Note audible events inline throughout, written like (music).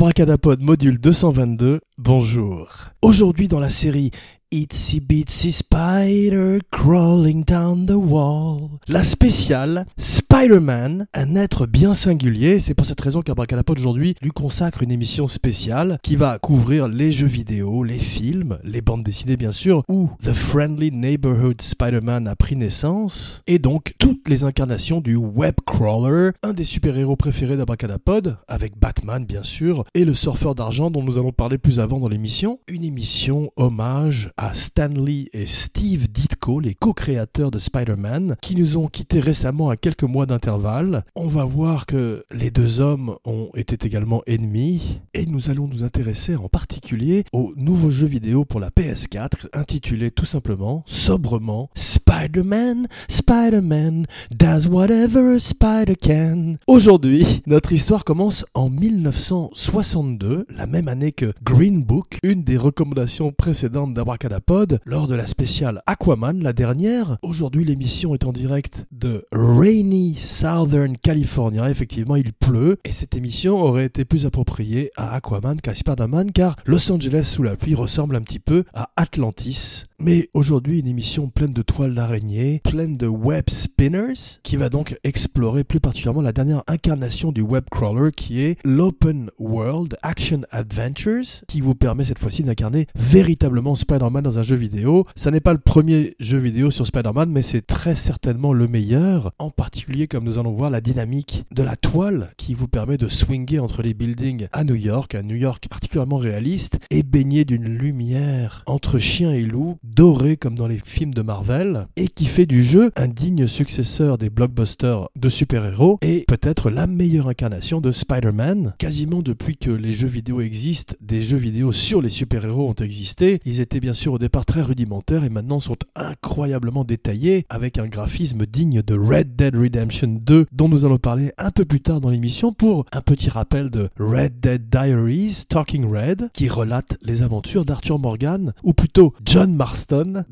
Abracadapod module 222, bonjour. Aujourd'hui dans la série Itsy Bitsy Spider Crawling Down the Wall. La spéciale Spider-Man, un être bien singulier. C'est pour cette raison qu'Abracadapod aujourd'hui lui consacre une émission spéciale qui va couvrir les jeux vidéo, les films, les bandes dessinées bien sûr, où The Friendly Neighborhood Spider-Man a pris naissance, et donc toutes les incarnations du web crawler, un des super-héros préférés d'Abracadapod, avec Batman bien sûr, et le surfeur d'argent dont nous allons parler plus avant dans l'émission. Une émission hommage à Stanley et Steve Ditko, les co-créateurs de Spider-Man, qui nous ont quittés récemment à quelques mois d'intervalle. On va voir que les deux hommes ont été également ennemis, et nous allons nous intéresser en particulier au nouveau jeu vidéo pour la PS4, intitulé tout simplement, sobrement, Spider-Man, Spider-Man, does whatever a spider can. Aujourd'hui, notre histoire commence en 1962, la même année que Green Book, une des recommandations précédentes d'Abracadapod, lors de la spéciale Aquaman, la dernière. Aujourd'hui, l'émission est en direct de Rainy Southern California. Effectivement, il pleut, et cette émission aurait été plus appropriée à Aquaman qu'à Spider-Man, car Los Angeles sous la pluie ressemble un petit peu à Atlantis. Mais aujourd'hui, une émission pleine de toiles d'araignée, pleine de web spinners, qui va donc explorer plus particulièrement la dernière incarnation du web crawler qui est l'Open World Action Adventures, qui vous permet cette fois-ci d'incarner véritablement Spider-Man dans un jeu vidéo. Ça n'est pas le premier jeu vidéo sur Spider-Man, mais c'est très certainement le meilleur, en particulier comme nous allons voir la dynamique de la toile qui vous permet de swinger entre les buildings à New York, un New York particulièrement réaliste et baigné d'une lumière entre chien et loup doré comme dans les films de Marvel et qui fait du jeu un digne successeur des blockbusters de super-héros et peut-être la meilleure incarnation de Spider-Man. Quasiment depuis que les jeux vidéo existent, des jeux vidéo sur les super-héros ont existé. Ils étaient bien sûr au départ très rudimentaires et maintenant sont incroyablement détaillés avec un graphisme digne de Red Dead Redemption 2 dont nous allons parler un peu plus tard dans l'émission pour un petit rappel de Red Dead Diaries Talking Red qui relate les aventures d'Arthur Morgan ou plutôt John Marston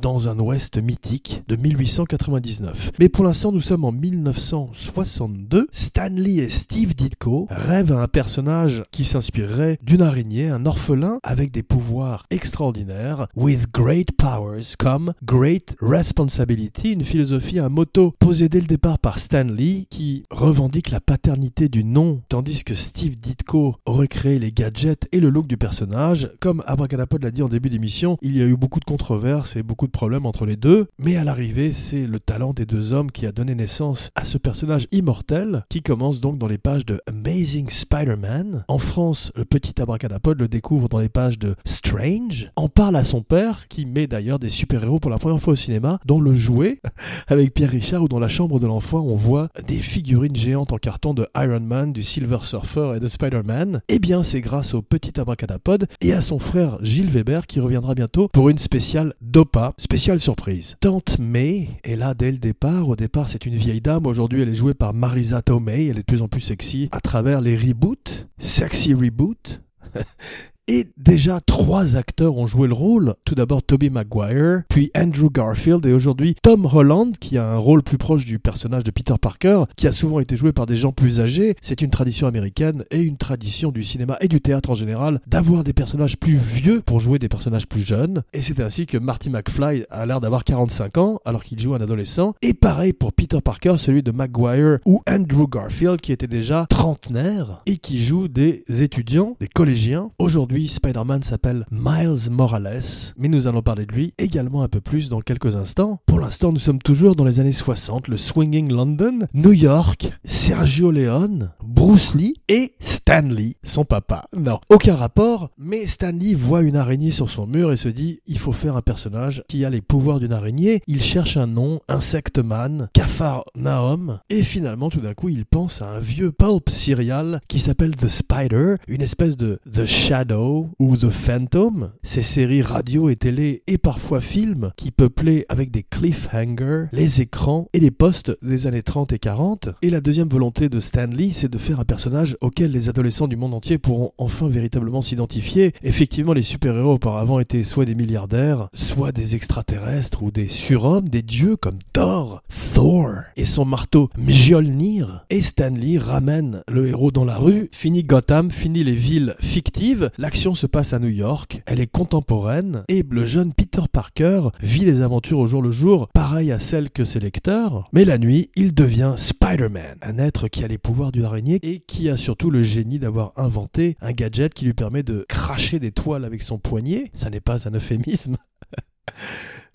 dans un ouest mythique de 1899. Mais pour l'instant, nous sommes en 1962. Stanley et Steve Ditko rêvent à un personnage qui s'inspirerait d'une araignée, un orphelin avec des pouvoirs extraordinaires. With great powers come great responsibility, une philosophie, un motto posé dès le départ par Stanley qui revendique la paternité du nom, tandis que Steve Ditko aurait créé les gadgets et le look du personnage. Comme Abracadapod l'a dit en début d'émission, il y a eu beaucoup de controverses et beaucoup de problèmes entre les deux, mais à l'arrivée, c'est le talent des deux hommes qui a donné naissance à ce personnage immortel qui commence donc dans les pages de Amazing Spider-Man. En France, le petit abracadapod le découvre dans les pages de Strange, en parle à son père, qui met d'ailleurs des super-héros pour la première fois au cinéma, dont le jouet (laughs) avec Pierre Richard, où dans la chambre de l'enfant, on voit des figurines géantes en carton de Iron Man, du Silver Surfer et de Spider-Man. Eh bien, c'est grâce au petit abracadapod et à son frère Gilles Weber qui reviendra bientôt pour une spéciale Dopa, spéciale surprise. Tante May est là dès le départ. Au départ, c'est une vieille dame. Aujourd'hui, elle est jouée par Marisa Tomei. Elle est de plus en plus sexy à travers les reboots. Sexy reboot. (laughs) Et déjà trois acteurs ont joué le rôle. Tout d'abord Tobey Maguire, puis Andrew Garfield et aujourd'hui Tom Holland qui a un rôle plus proche du personnage de Peter Parker, qui a souvent été joué par des gens plus âgés. C'est une tradition américaine et une tradition du cinéma et du théâtre en général d'avoir des personnages plus vieux pour jouer des personnages plus jeunes. Et c'est ainsi que Marty McFly a l'air d'avoir 45 ans alors qu'il joue un adolescent. Et pareil pour Peter Parker, celui de Maguire ou Andrew Garfield qui était déjà trentenaire et qui joue des étudiants, des collégiens. Aujourd'hui Spider-Man s'appelle Miles Morales, mais nous allons parler de lui également un peu plus dans quelques instants. Pour l'instant, nous sommes toujours dans les années 60, le Swinging London, New York, Sergio Leone, Bruce Lee et Stanley, son papa. Non, aucun rapport, mais Stanley voit une araignée sur son mur et se dit il faut faire un personnage qui a les pouvoirs d'une araignée. Il cherche un nom, Insectman, Cafar Naum, et finalement tout d'un coup il pense à un vieux pulp serial qui s'appelle The Spider, une espèce de The Shadow ou The Phantom, ces séries radio et télé et parfois films qui peuplaient avec des cliffhangers les écrans et les postes des années 30 et 40. Et la deuxième volonté de Stanley, c'est de faire un personnage auquel les adolescents du monde entier pourront enfin véritablement s'identifier. Effectivement, les super-héros auparavant étaient soit des milliardaires, soit des extraterrestres ou des surhommes, des dieux comme Thor Thor et son marteau Mjolnir. Et Stanley ramène le héros dans la rue. Fini Gotham, fini les villes fictives. L'action se passe à New York. Elle est contemporaine. Et le jeune Peter Parker vit les aventures au jour le jour, pareil à celles que ses lecteurs. Mais la nuit, il devient Spider-Man, un être qui a les pouvoirs d'une araignée et qui a surtout le génie d'avoir inventé un gadget qui lui permet de cracher des toiles avec son poignet. Ça n'est pas un euphémisme. (laughs)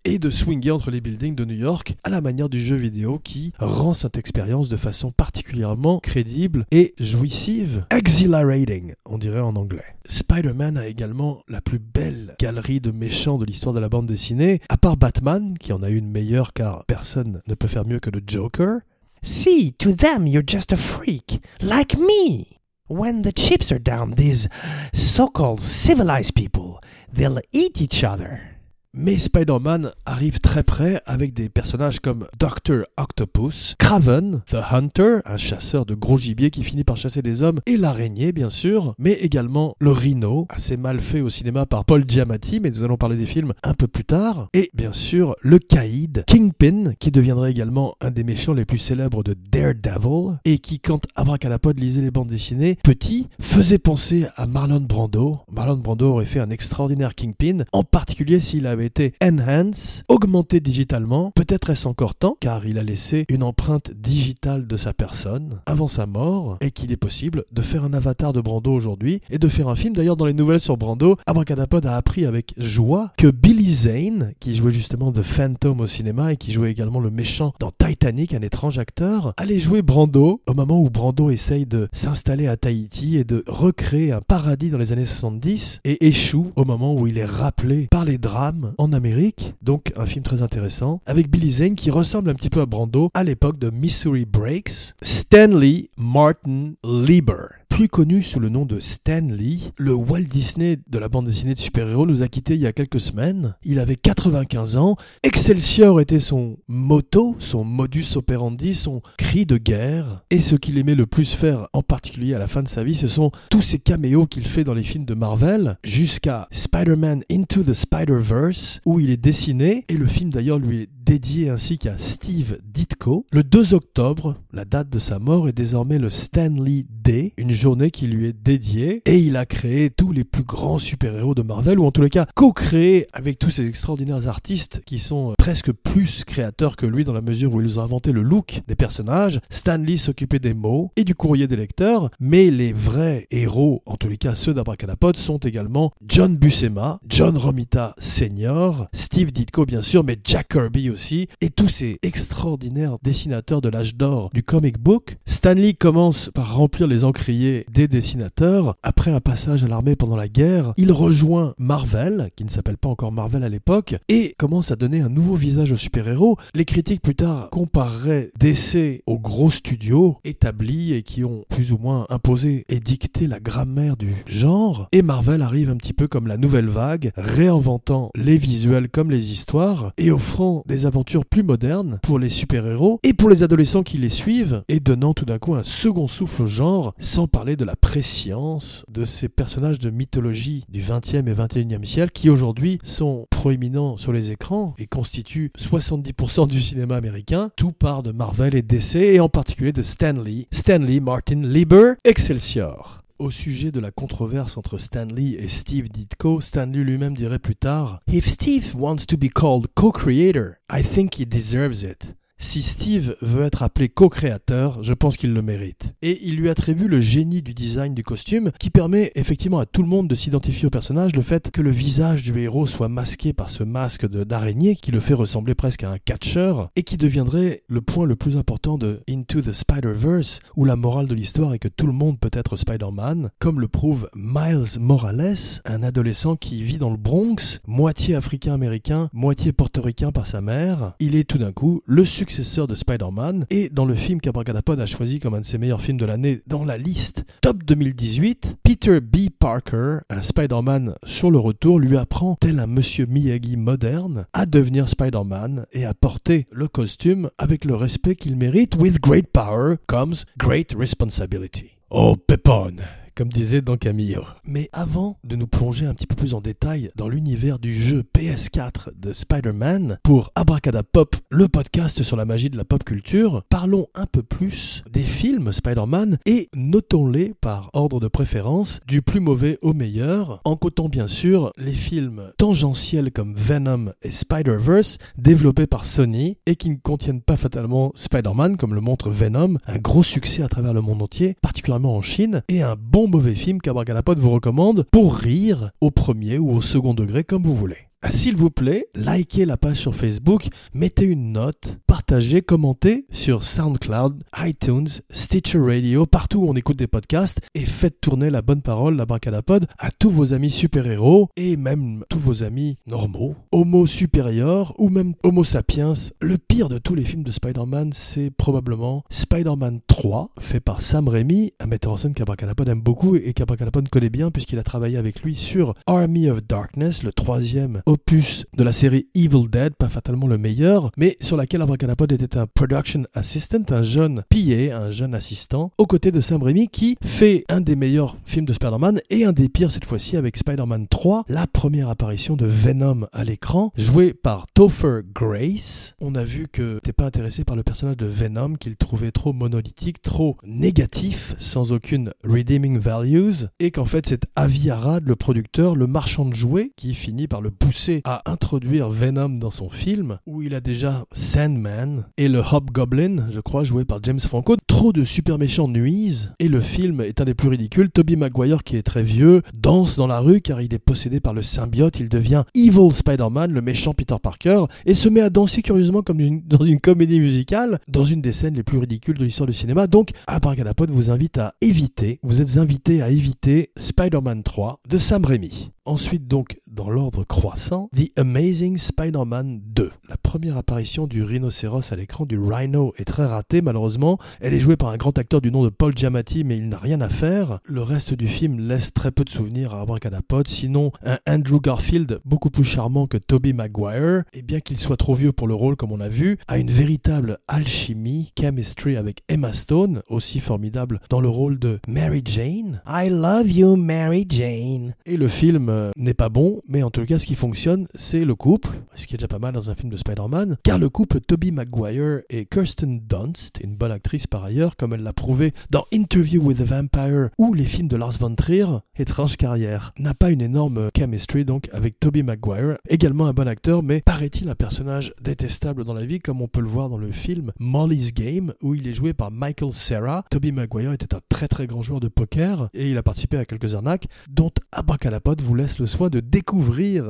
et de swinger entre les buildings de New York à la manière du jeu vidéo qui rend cette expérience de façon particulièrement crédible et jouissive. Exhilarating, on dirait en anglais. Spider-Man a également la plus belle galerie de méchants de l'histoire de la bande dessinée, à part Batman, qui en a une meilleure car personne ne peut faire mieux que le Joker. See, to them you're just a freak, like me. When the chips are down, these so-called civilized people, they'll eat each other. Mais Spider-Man arrive très près avec des personnages comme Dr. Octopus, Kraven, The Hunter, un chasseur de gros gibier qui finit par chasser des hommes, et l'araignée bien sûr, mais également le Rhino, assez mal fait au cinéma par Paul Giamatti, mais nous allons parler des films un peu plus tard, et bien sûr le Caïd, Kingpin, qui deviendrait également un des méchants les plus célèbres de Daredevil, et qui quand Abracadapod lisait les bandes dessinées, petit, faisait penser à Marlon Brando. Marlon Brando aurait fait un extraordinaire Kingpin, en particulier s'il avait été enhance, augmenté digitalement. Peut-être est-ce encore temps, car il a laissé une empreinte digitale de sa personne avant sa mort, et qu'il est possible de faire un avatar de Brando aujourd'hui et de faire un film. D'ailleurs, dans les nouvelles sur Brando, Abracadapod a appris avec joie que Billy Zane, qui jouait justement The Phantom au cinéma et qui jouait également le méchant dans Titanic, un étrange acteur, allait jouer Brando au moment où Brando essaye de s'installer à Tahiti et de recréer un paradis dans les années 70 et échoue au moment où il est rappelé par les drames en Amérique, donc un film très intéressant, avec Billy Zane qui ressemble un petit peu à Brando à l'époque de Missouri Breaks, Stanley Martin Lieber plus connu sous le nom de Stan Lee, le Walt Disney de la bande dessinée de super-héros nous a quittés il y a quelques semaines. Il avait 95 ans. Excelsior était son motto, son modus operandi, son cri de guerre. Et ce qu'il aimait le plus faire, en particulier à la fin de sa vie, ce sont tous ces caméos qu'il fait dans les films de Marvel, jusqu'à Spider-Man Into the Spider-Verse, où il est dessiné, et le film d'ailleurs lui est dédié ainsi qu'à Steve Ditko. Le 2 octobre, la date de sa mort est désormais le Stanley Day, une journée qui lui est dédiée, et il a créé tous les plus grands super-héros de Marvel, ou en tous les cas co-créé avec tous ces extraordinaires artistes qui sont presque plus créateurs que lui dans la mesure où ils ont inventé le look des personnages. Stanley s'occupait des mots et du courrier des lecteurs, mais les vrais héros, en tous les cas ceux d'Abracadapod, sont également John Buscema, John Romita Sr., Steve Ditko bien sûr, mais Jack Kirby aussi, et tous ces extraordinaires dessinateurs de l'âge d'or du comic book. Stanley commence par remplir les encriers des dessinateurs. Après un passage à l'armée pendant la guerre, il rejoint Marvel, qui ne s'appelle pas encore Marvel à l'époque, et commence à donner un nouveau visage aux super-héros. Les critiques plus tard compareraient DC aux gros studios établis et qui ont plus ou moins imposé et dicté la grammaire du genre. Et Marvel arrive un petit peu comme la nouvelle vague, réinventant les visuels comme les histoires et offrant des aventures plus modernes pour les super-héros et pour les adolescents qui les suivent et donnant tout d'un coup un second souffle au genre, sans parler de la préscience de ces personnages de mythologie du 20e et 21e siècle qui aujourd'hui sont proéminents sur les écrans et constituent 70% du cinéma américain. Tout part de Marvel et DC et en particulier de Stanley, Stanley Martin Lieber, Excelsior. Au sujet de la controverse entre Stanley et Steve Ditko, Stanley lui-même dirait plus tard If Steve wants to be called co-creator, I think he deserves it. Si Steve veut être appelé co-créateur, je pense qu'il le mérite. Et il lui attribue le génie du design du costume qui permet effectivement à tout le monde de s'identifier au personnage, le fait que le visage du héros soit masqué par ce masque d'araignée qui le fait ressembler presque à un catcheur et qui deviendrait le point le plus important de Into the Spider-Verse où la morale de l'histoire est que tout le monde peut être Spider-Man, comme le prouve Miles Morales, un adolescent qui vit dans le Bronx, moitié africain-américain, moitié portoricain par sa mère. Il est tout d'un coup le succès de Spider-Man, et dans le film qu'Abracadapod a choisi comme un de ses meilleurs films de l'année dans la liste Top 2018, Peter B. Parker, un Spider-Man sur le retour, lui apprend, tel un monsieur Miyagi moderne, à devenir Spider-Man et à porter le costume avec le respect qu'il mérite. With great power comes great responsibility. Oh, Pepone comme disait Don Camillo. Mais avant de nous plonger un petit peu plus en détail dans l'univers du jeu PS4 de Spider-Man, pour Abracadapop, le podcast sur la magie de la pop culture, parlons un peu plus des films Spider-Man et notons-les par ordre de préférence du plus mauvais au meilleur, en cotant bien sûr les films tangentiels comme Venom et Spider-Verse développés par Sony et qui ne contiennent pas fatalement Spider-Man comme le montre Venom, un gros succès à travers le monde entier, particulièrement en Chine, et un bon mauvais film qu'Abracadapod vous recommande pour rire au premier ou au second degré comme vous voulez. S'il vous plaît, likez la page sur Facebook, mettez une note, partagez, commentez sur SoundCloud, iTunes, Stitcher Radio, partout où on écoute des podcasts, et faites tourner la bonne parole, la bracadapod, à tous vos amis super-héros, et même tous vos amis normaux, homo supérieurs, ou même homo sapiens. Le pire de tous les films de Spider-Man, c'est probablement Spider-Man 3, fait par Sam Raimi, un metteur en scène qu'Abracadapod aime beaucoup, et qu'Abracadapod connaît bien, puisqu'il a travaillé avec lui sur Army of Darkness, le troisième opus de la série Evil Dead, pas fatalement le meilleur, mais sur laquelle Abracadapod était un production assistant, un jeune PA, un jeune assistant, aux côtés de Sam Raimi qui fait un des meilleurs films de Spider-Man et un des pires cette fois-ci avec Spider-Man 3, la première apparition de Venom à l'écran, joué par Topher Grace. On a vu que t'es pas intéressé par le personnage de Venom, qu'il trouvait trop monolithique, trop négatif, sans aucune redeeming values, et qu'en fait c'est Avi Arad, le producteur, le marchand de jouets, qui finit par le pousser à introduire Venom dans son film, où il a déjà Sandman et le Hobgoblin, je crois, joué par James Franco. Trop de super méchants nuisent, et le film est un des plus ridicules. Toby Maguire, qui est très vieux, danse dans la rue car il est possédé par le symbiote, il devient Evil Spider-Man, le méchant Peter Parker, et se met à danser curieusement comme dans une comédie musicale, dans une des scènes les plus ridicules de l'histoire du cinéma. Donc, Abracadapod vous invite à éviter, vous êtes invité à éviter Spider-Man 3 de Sam Raimi. Ensuite, donc, dans l'ordre croissant, The Amazing Spider-Man 2. La première apparition du rhinocéros à l'écran du Rhino est très ratée, malheureusement. Elle est jouée par un grand acteur du nom de Paul Giamatti, mais il n'a rien à faire. Le reste du film laisse très peu de souvenirs à Abracadapod, sinon un Andrew Garfield beaucoup plus charmant que Tobey Maguire, et bien qu'il soit trop vieux pour le rôle, comme on a vu, a une véritable alchimie, chemistry avec Emma Stone, aussi formidable dans le rôle de Mary Jane. I love you, Mary Jane. Et le film euh, n'est pas bon, mais en tout cas, ce qui fonctionne, c'est le couple, ce qui est déjà pas mal dans un film de Spider-Man, car le couple Tobey Maguire et Kirsten Dunst, une bonne actrice par ailleurs, comme elle l'a prouvé dans Interview with the Vampire ou les films de Lars von Trier, étrange carrière, n'a pas une énorme chemistry donc avec Tobey Maguire, également un bon acteur, mais paraît-il un personnage détestable dans la vie, comme on peut le voir dans le film Molly's Game, où il est joué par Michael Cera. Tobey Maguire était un très très grand joueur de poker et il a participé à quelques arnaques, dont Abracadapod voulait le soin de découvrir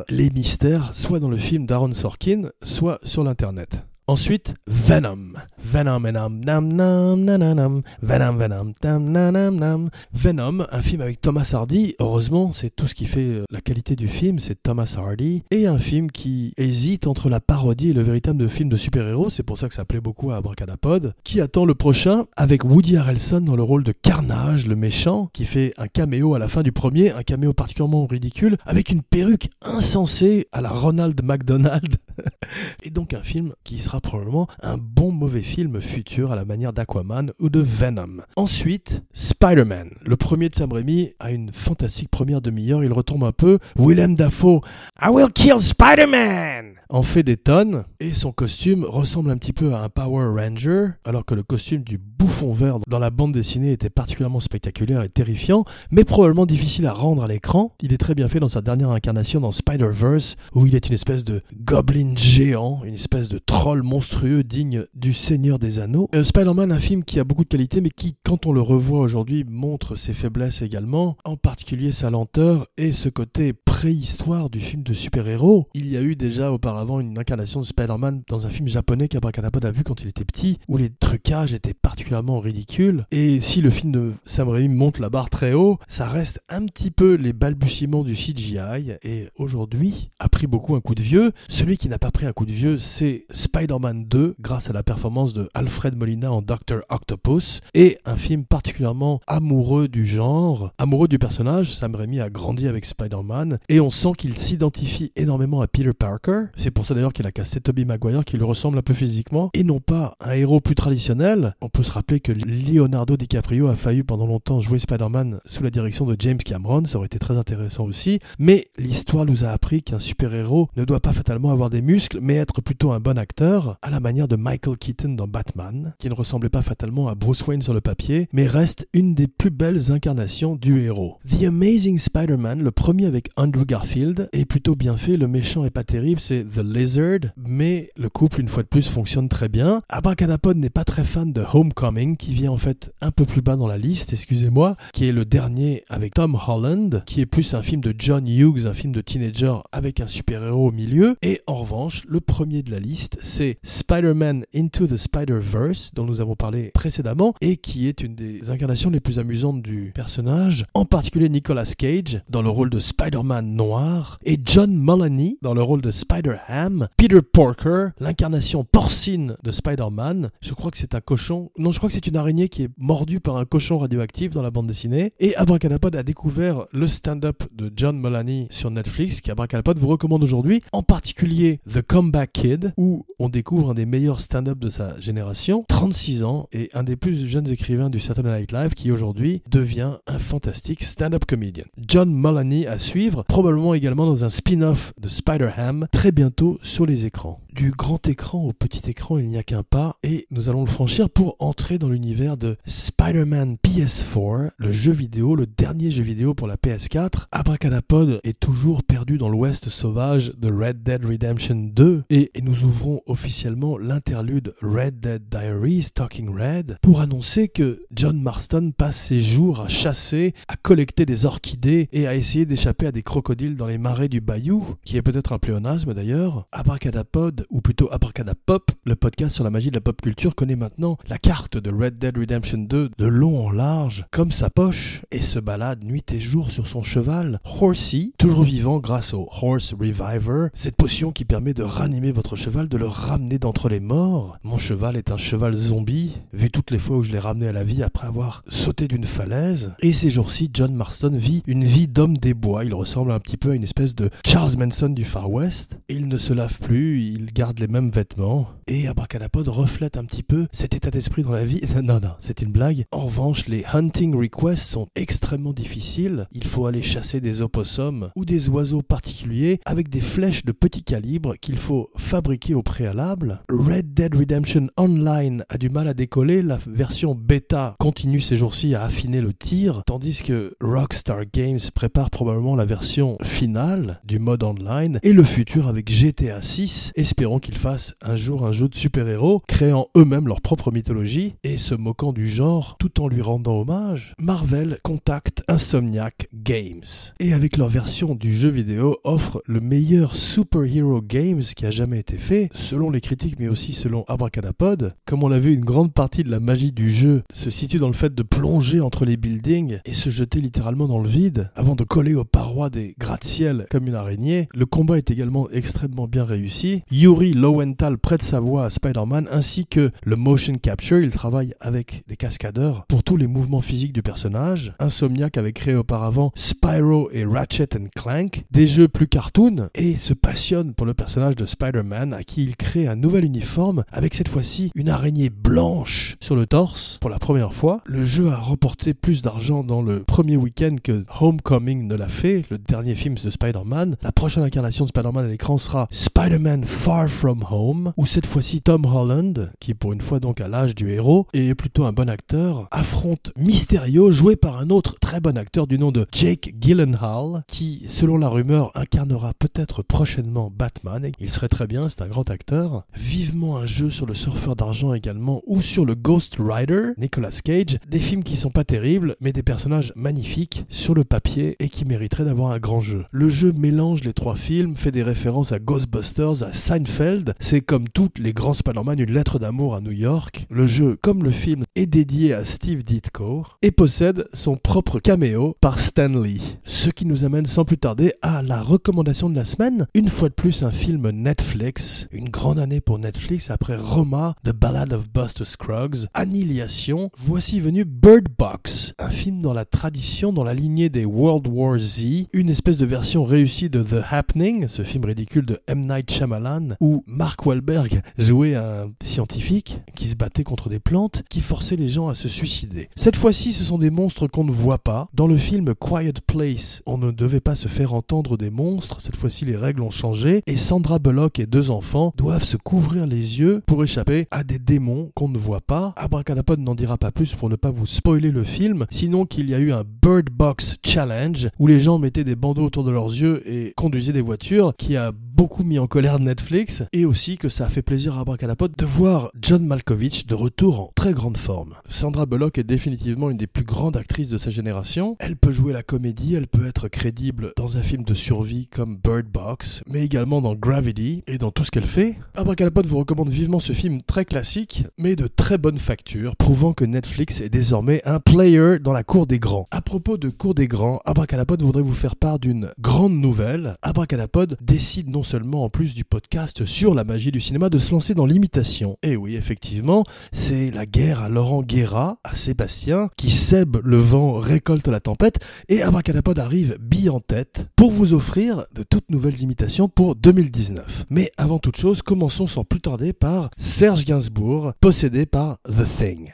les mystères, soit dans le film d'Aaron Sorkin, soit sur l'internet. Ensuite, Venom. Venom, Venom, nam, nam, nam, Venom, Venom, nam, nam, nam. Venom, un film avec Thomas Hardy. Heureusement, c'est tout ce qui fait euh, la qualité du film, c'est Thomas Hardy. Et un film qui hésite entre la parodie et le véritable film de super-héros. C'est pour ça que ça plaît beaucoup à Abracadapod. Qui attend le prochain avec Woody Harrelson dans le rôle de Carnage, le méchant, qui fait un caméo à la fin du premier, un caméo particulièrement ridicule, avec une perruque insensée à la Ronald McDonald. (laughs) et donc un film qui sera probablement un bon mauvais film futur à la manière d'Aquaman ou de Venom. Ensuite, Spider-Man. Le premier de Sam Raimi a une fantastique première demi-heure, il retombe un peu. Willem Dafoe, I will kill Spider-Man en fait des tonnes et son costume ressemble un petit peu à un Power Ranger alors que le costume du bouffon vert dans la bande dessinée était particulièrement spectaculaire et terrifiant mais probablement difficile à rendre à l'écran. Il est très bien fait dans sa dernière incarnation dans Spider-Verse où il est une espèce de goblin géant, une espèce de troll monstrueux digne du Seigneur des Anneaux. Euh, Spider-Man, un film qui a beaucoup de qualités, mais qui, quand on le revoit aujourd'hui, montre ses faiblesses également, en particulier sa lenteur et ce côté préhistoire du film de super-héros. Il y a eu déjà auparavant une incarnation de Spider-Man dans un film japonais qu'Abracadapod a vu quand il était petit, où les trucages étaient particulièrement ridicules. Et si le film de Sam Raimi monte la barre très haut, ça reste un petit peu les balbutiements du CGI. Et aujourd'hui, a pris beaucoup un coup de vieux. Celui qui n'a pas pris un coup de vieux, c'est Spider-Man 2 grâce à la performance de Alfred Molina en Dr. Octopus et un film particulièrement amoureux du genre, amoureux du personnage. Sam Raimi a grandi avec Spider-Man et on sent qu'il s'identifie énormément à Peter Parker. C'est pour ça d'ailleurs qu'il a cassé Tobey Maguire qui lui ressemble un peu physiquement et non pas un héros plus traditionnel. On peut se rappeler rappeler que Leonardo DiCaprio a failli pendant longtemps jouer Spider-Man sous la direction de James Cameron, ça aurait été très intéressant aussi, mais l'histoire nous a appris qu'un super-héros ne doit pas fatalement avoir des muscles, mais être plutôt un bon acteur, à la manière de Michael Keaton dans Batman, qui ne ressemblait pas fatalement à Bruce Wayne sur le papier, mais reste une des plus belles incarnations du héros. The Amazing Spider-Man, le premier avec Andrew Garfield, est plutôt bien fait, le méchant est pas terrible, c'est The Lizard, mais le couple, une fois de plus, fonctionne très bien. Abracadapod n'est pas très fan de Homecoming, qui vient en fait un peu plus bas dans la liste, excusez-moi, qui est le dernier avec Tom Holland, qui est plus un film de John Hughes, un film de teenager avec un super-héros au milieu. Et en revanche, le premier de la liste, c'est Spider-Man Into the Spider-Verse, dont nous avons parlé précédemment, et qui est une des incarnations les plus amusantes du personnage, en particulier Nicolas Cage, dans le rôle de Spider-Man noir, et John Mulaney, dans le rôle de Spider-Ham, Peter Porker, l'incarnation porcine de Spider-Man. Je crois que c'est un cochon. Non, je crois que c'est une araignée qui est mordue par un cochon radioactif dans la bande dessinée. Et Abracadapod a découvert le stand-up de John Mulaney sur Netflix, qui Abracadapod vous recommande aujourd'hui, en particulier The Comeback Kid, où on découvre un des meilleurs stand-up de sa génération, 36 ans, et un des plus jeunes écrivains du Saturday Night Live, qui aujourd'hui devient un fantastique stand-up comedian. John Mulaney à suivre, probablement également dans un spin-off de Spider-Ham, très bientôt sur les écrans. Du grand écran au petit écran, il n'y a qu'un pas et nous allons le franchir pour entrer dans l'univers de Spider-Man PS4, le jeu vidéo, le dernier jeu vidéo pour la PS4. Abracadapod est toujours perdu dans l'ouest sauvage de Red Dead Redemption 2 et, nous ouvrons officiellement l'interlude Red Dead Diaries Talking Red pour annoncer que John Marston passe ses jours à chasser, à collecter des orchidées et à essayer d'échapper à des crocodiles dans les marais du bayou, qui est peut-être un pléonasme d'ailleurs. Abracadapod, ou plutôt Abracadapop, le podcast sur la magie de la pop culture, connaît maintenant la carte de Red Dead Redemption 2 de long en large, comme sa poche, et se balade nuit et jour sur son cheval, Horsey, toujours vivant grâce au Horse Reviver, cette potion qui permet de ranimer votre cheval, de le ramener d'entre les morts. Mon cheval est un cheval zombie, vu toutes les fois où je l'ai ramené à la vie après avoir sauté d'une falaise. Et ces jours-ci, John Marston vit une vie d'homme des bois. Il ressemble un petit peu à une espèce de Charles Manson du Far West. Il ne se lave plus, il garde les mêmes vêtements. Et Abracadapod reflète un petit peu cet état d'esprit dans la vie. (laughs) Non, non, c'est une blague. En revanche, les hunting requests sont extrêmement difficiles. Il faut aller chasser des opossums ou des oiseaux particuliers avec des flèches de petit calibre qu'il faut fabriquer au préalable. Red Dead Redemption Online a du mal à décoller. La version bêta continue ces jours-ci à affiner le tir, tandis que Rockstar Games prépare probablement la version finale du mode online et le futur avec GTA 6. Espérons qu'ils fassent un jour un jeu de super-héros, créant eux-mêmes leur propre mythologie et se moquant du genre tout en lui rendant hommage. Marvel contacte Insomniac Games et avec leur version du jeu vidéo offre le meilleur superhero games qui a jamais été fait, selon les critiques mais aussi selon Abracadapod. Comme on l'a vu, une grande partie de la magie du jeu se situe dans le fait de plonger entre les buildings et se jeter littéralement dans le vide avant de coller aux parois des gratte-ciel comme une araignée. Le combat est également extrêmement bien réussi. Yuri Lowenthal prête sa voix à Spider-Man ainsi que le motion capture. Il travaille avec des cascadeurs pour tous les mouvements physiques du personnage. Insomniac avait créé auparavant Spyro et Ratchet Clank, des jeux plus cartoon, et se passionne pour le personnage de Spider-Man à qui il crée un nouvel uniforme avec cette fois-ci une araignée blanche sur le torse pour la première fois. Le jeu a remporté plus d'argent dans le premier week-end que Homecoming ne l'a fait, le dernier film de Spider-Man. La prochaine incarnation de Spider-Man à l'écran sera Spider-Man Far From Home, où cette fois-ci Tom Holland, qui pour une fois donc à l'âge du héros et est plutôt un bon acteur, affronte Mysterio, joué par un autre très bon acteur du nom de Jake Gyllenhaal, qui, selon la rumeur, incarnera peut-être prochainement Batman. Il serait très bien, c'est un grand acteur. Vivement un jeu sur le surfeur d'argent également, ou sur le Ghost Rider, Nicolas Cage. Des films qui sont pas terribles, mais des personnages magnifiques sur le papier et qui mériteraient d'avoir un grand jeu. Le jeu mélange les trois films, fait des références à Ghostbusters, à Seinfeld. C'est comme toutes les grands Spider-Man une lettre d'amour à New York. Le jeu, comme le film, est dédié à Steve Ditko et possède son propre caméo par Stan Lee. Ce qui nous amène sans plus tarder à la recommandation de la semaine. Une fois de plus, un film Netflix. Une grande année pour Netflix après Roma, The Ballad of Buster Scruggs, Annihilation. Voici venu Bird Box, un film dans la tradition, dans la lignée des World War Z, une espèce de version réussie de The Happening, ce film ridicule de M. Night Shyamalan, où Mark Wahlberg jouait un scientifique qui se battait contre des plantes qui forçaient les gens à se suicider. Cette fois-ci, ce sont des monstres qu'on ne voit pas. Dans le film Quiet Place, on ne devait pas se faire entendre des monstres. Cette fois-ci, les règles ont changé et Sandra Bullock et deux enfants doivent se couvrir les yeux pour échapper à des démons qu'on ne voit pas. Abracadapod n'en dira pas plus pour ne pas vous spoiler le film, sinon qu'il y a eu un Bird Box Challenge où les gens mettaient des bandeaux autour de leurs yeux et conduisaient des voitures qui a beaucoup mis en colère Netflix et aussi que ça a fait plaisir à Abracadapod de voir John Malkovich de retour en très grande forme. Sandra Bullock est définitivement une des plus grandes actrices de sa génération. Elle peut jouer la comédie, elle peut être crédible dans un film de survie comme Bird Box, mais également dans Gravity et dans tout ce qu'elle fait. Abracadapod vous recommande vivement ce film très classique, mais de très bonne facture, prouvant que Netflix est désormais un player dans la cour des grands. À propos de cour des grands, Abracadapod voudrait vous faire part d'une grande nouvelle. Abracadapod décide non seulement en plus du podcast sur la magie du cinéma de se lancer dans l'imitation. Et oui, effectivement, c'est la guerre à Laurent Guéra, à Sébastien, qui sèbe le vent, récolte la tempête, et Abracadapod arrive bille en tête pour vous offrir de toutes nouvelles imitations pour 2019. Mais avant toute chose, commençons sans plus tarder par Serge Gainsbourg, possédé par The Thing.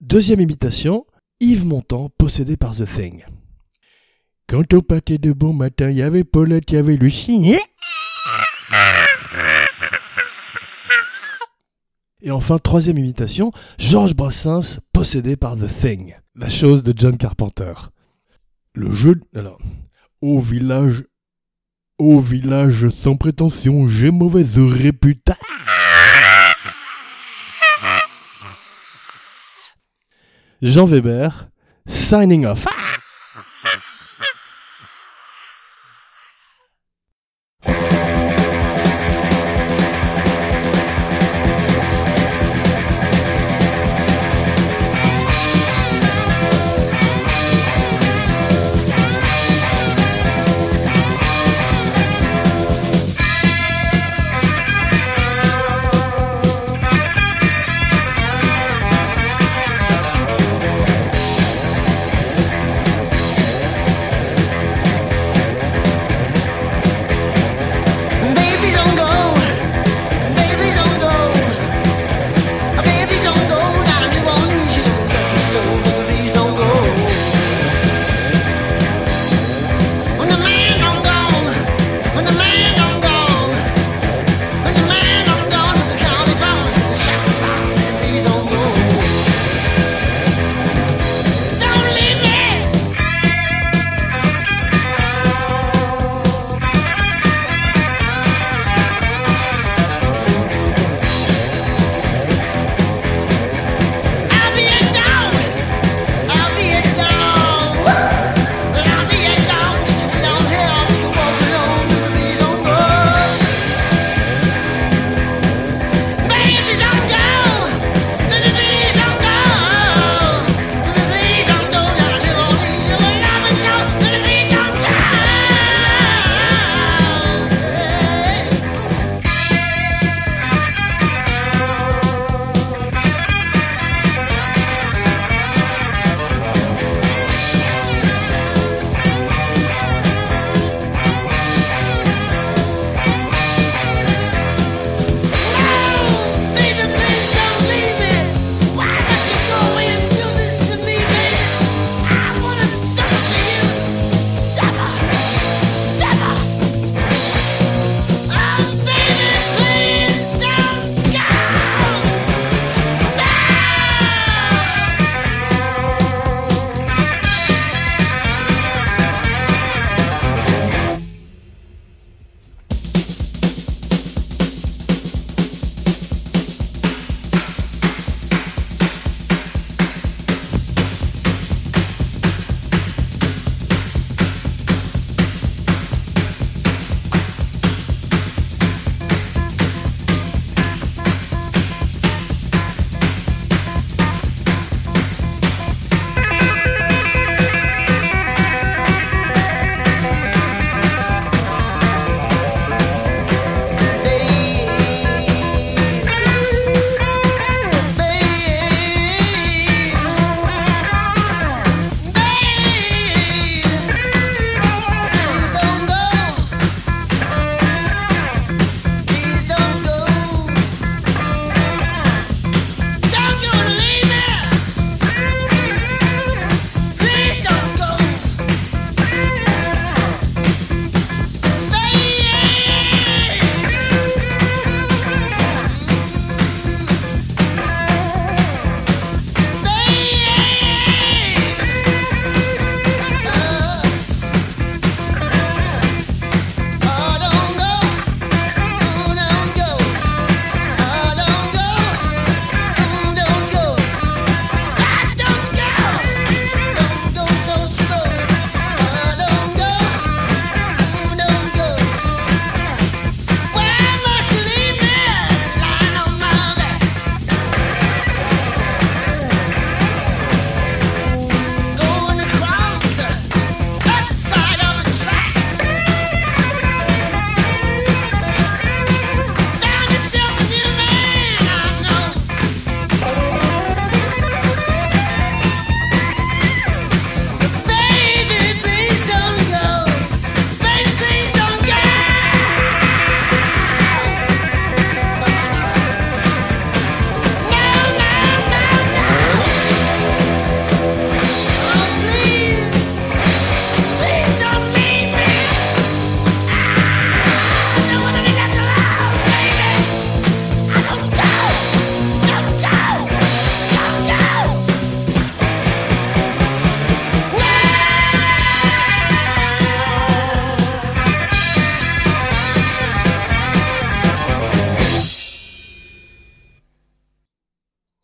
Deuxième imitation, Yves Montand, possédé par The Thing. Quand on partait de bon matin, il y avait Paulette, il y avait Lucie. Et enfin, troisième imitation, Georges Brassens, possédé par The Thing, la chose de John Carpenter. Le jeu... Alors, au village... Au village sans prétention, j'ai mauvaise réputation. Jean Weber, signing off.